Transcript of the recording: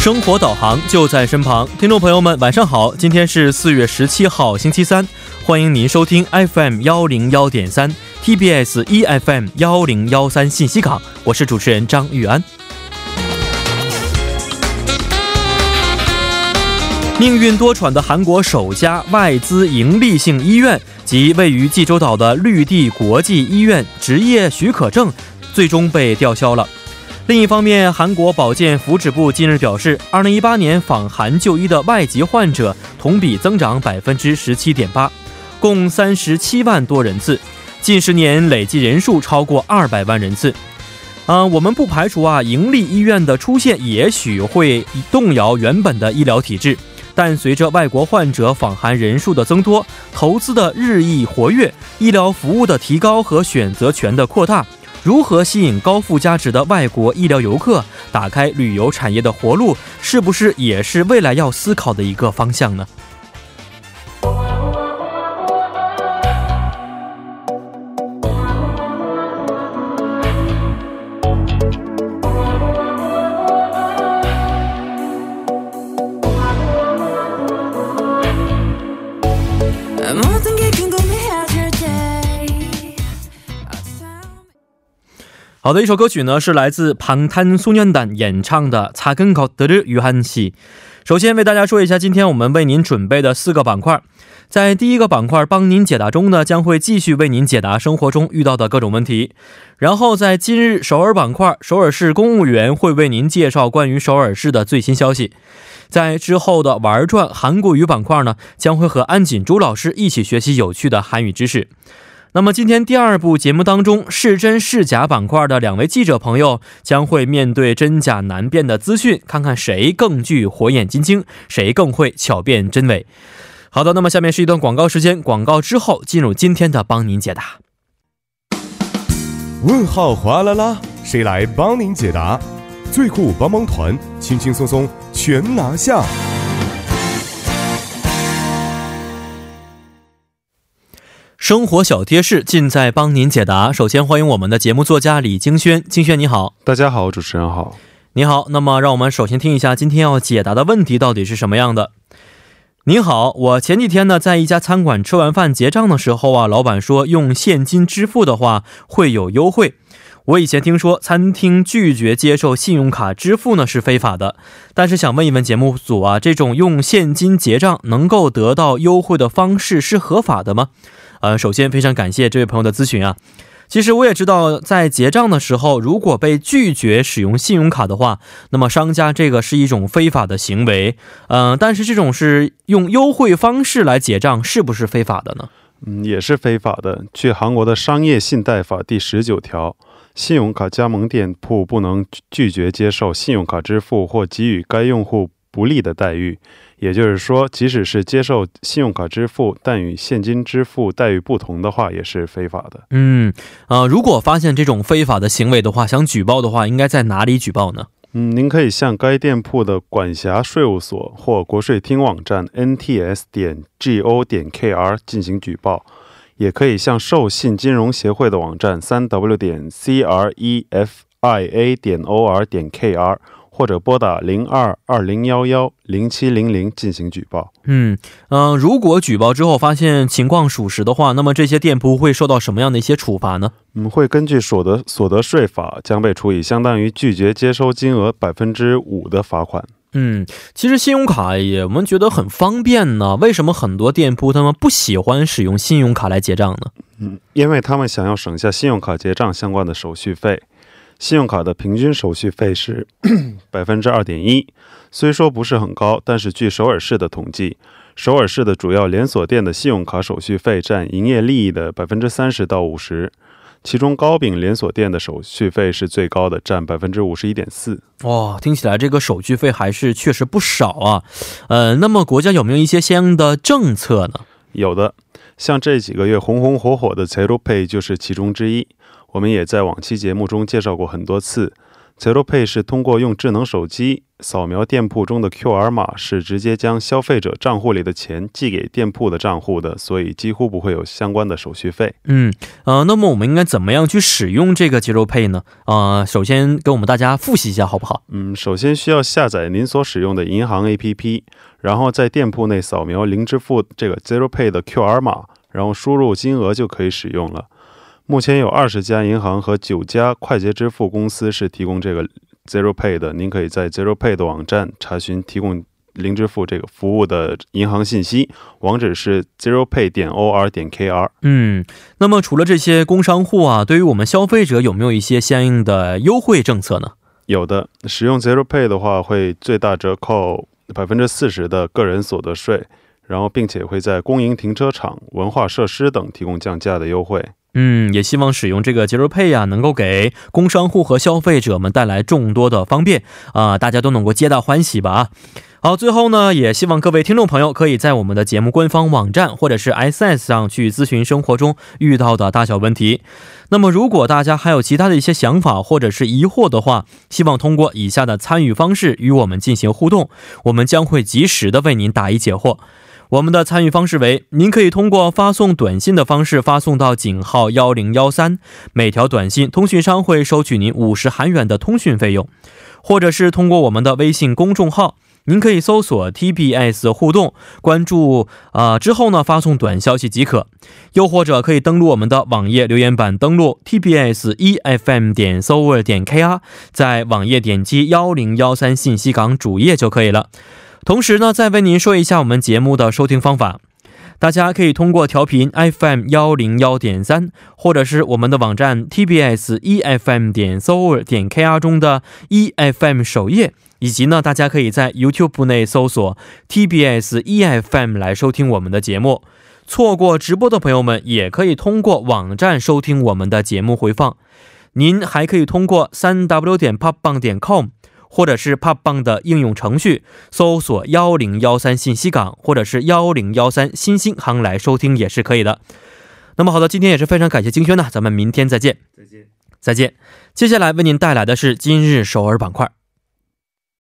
生活导航就在身旁，听众朋友们，晚上好！今天是四月十七号，星期三，欢迎您收听 FM 幺零幺点三 TBS EFM 幺零幺三信息港，我是主持人张玉安。命运多舛的韩国首家外资盈利性医院及位于济州岛的绿地国际医院执业许可证，最终被吊销了。另一方面，韩国保健福祉部近日表示，2018年访韩就医的外籍患者同比增长百分之十七点八，共三十七万多人次，近十年累计人数超过二百万人次。啊，我们不排除啊，盈利医院的出现也许会动摇原本的医疗体制，但随着外国患者访韩人数的增多，投资的日益活跃，医疗服务的提高和选择权的扩大。如何吸引高附加值的外国医疗游客，打开旅游产业的活路，是不是也是未来要思考的一个方向呢？好的，一首歌曲呢是来自방탄소년단演唱的《擦根口德日约翰西》。首先为大家说一下，今天我们为您准备的四个板块。在第一个板块帮您解答中呢，将会继续为您解答生活中遇到的各种问题。然后在今日首尔板块，首尔市公务员会为您介绍关于首尔市的最新消息。在之后的玩转韩国语板块呢，将会和安锦珠老师一起学习有趣的韩语知识。 那么今天第二部节目当中，是真是假板块的两位记者朋友将会面对真假难辨的资讯，看看谁更具火眼金睛，谁更会巧辨真伪。好的，那么下面是一段广告时间，广告之后进入今天的帮您解答。问号哗啦啦，谁来帮您解答？最酷帮帮团，轻轻松松全拿下。生活小贴士尽在帮您解答。首先欢迎我们的节目作家李京轩，京轩你好，大家好，主持人好，你好。那么让我们首先听一下今天要解答的问题到底是什么样的。您好，我前几天呢在一家餐馆吃完饭结账的时候啊，老板说用现金支付的话会有优惠。我以前听说餐厅拒绝接受信用卡支付呢是非法的，但是想问一问节目组啊，这种用现金结账能够得到优惠的方式是合法的吗？呃，首先非常感谢这位朋友的咨询啊。其实我也知道，在结账的时候，如果被拒绝使用信用卡的话，那么商家这个是一种非法的行为。嗯，但是这种是用优惠方式来结账，是不是非法的呢？嗯，也是非法的。据韩国的商业信贷法第十九条，信用卡加盟店铺不能拒绝接受信用卡支付或给予该用户不利的待遇。也就是说，即使是接受信用卡支付，但与现金支付待遇不同的话，也是非法的。嗯，呃，如果发现这种非法的行为的话，想举报的话，应该在哪里举报呢？嗯，您可以向该店铺的管辖税务所或国税厅网站 nts 点 go 点 kr 进行举报，也可以向授信金融协会的网站三 w 点 crefia 点 or 点 kr。或者拨打零二二零幺幺零七零零进行举报。嗯嗯，如果举报之后发现情况属实的话，那么这些店铺会受到什么样的一些处罚呢？嗯，会根据所得所得税法，将被处以相当于拒绝接收金额百分之五的罚款。嗯，其实信用卡也我们觉得很方便呢。为什么很多店铺他们不喜欢使用信用卡来结账呢？嗯，因为他们想要省下信用卡结账相关的手续费。信用卡的平均手续费是 百分之二点一，虽说不是很高，但是据首尔市的统计，首尔市的主要连锁店的信用卡手续费占营业利益的百分之三十到五十，其中糕饼连锁店的手续费是最高的，占百分之五十一点四。哇，听起来这个手续费还是确实不少啊。呃，那么国家有没有一些相应的政策呢？有的，像这几个月红红火火的 Zero Pay 就是其中之一。我们也在往期节目中介绍过很多次 ZeroPay 是通过用智能手机扫描店铺中的 QR 码，是直接将消费者账户里的钱寄给店铺的账户的，所以几乎不会有相关的手续费。嗯，呃，那么我们应该怎么样去使用这个 ZeroPay 呢？呃，首先给我们大家复习一下，好不好？嗯，首先需要下载您所使用的银行 APP，然后在店铺内扫描零支付这个 ZeroPay 的 QR 码，然后输入金额就可以使用了。目前有二十家银行和九家快捷支付公司是提供这个 Zero Pay 的。您可以在 Zero Pay 的网站查询提供零支付这个服务的银行信息，网址是 Zero Pay 点 O R 点 K R。嗯，那么除了这些工商户啊，对于我们消费者有没有一些相应的优惠政策呢？有的，使用 Zero Pay 的话会最大折扣百分之四十的个人所得税，然后并且会在公营停车场、文化设施等提供降价的优惠。嗯，也希望使用这个 Zero Pay 啊，能够给工商户和消费者们带来众多的方便啊，大家都能够皆大欢喜吧。好，最后呢，也希望各位听众朋友可以在我们的节目官方网站或者是 SS 上去咨询生活中遇到的大小问题。那么，如果大家还有其他的一些想法或者是疑惑的话，希望通过以下的参与方式与我们进行互动，我们将会及时的为您答疑解惑。我们的参与方式为：您可以通过发送短信的方式发送到井号幺零幺三，每条短信通讯商会收取您五十韩元的通讯费用；或者是通过我们的微信公众号，您可以搜索 TBS 互动，关注啊之后呢发送短消息即可；又或者可以登录我们的网页留言板，登录 TBS EFM 点 s o v e r 点 KR，在网页点击幺零幺三信息港主页就可以了。同时呢，再为您说一下我们节目的收听方法。大家可以通过调频 FM 幺零幺点三，或者是我们的网站 TBS EFM 点 s o 点 KR 中的 EFM 首页，以及呢，大家可以在 YouTube 内搜索 TBS EFM 来收听我们的节目。错过直播的朋友们，也可以通过网站收听我们的节目回放。您还可以通过三 W 点 popbang 点 com。或者是 p o p b a n g 的应用程序搜索幺零幺三信息港，或者是幺零幺三新星行来收听也是可以的。那么好的，今天也是非常感谢金轩呢，咱们明天再见，再见，再见。接下来为您带来的是今日首尔板块。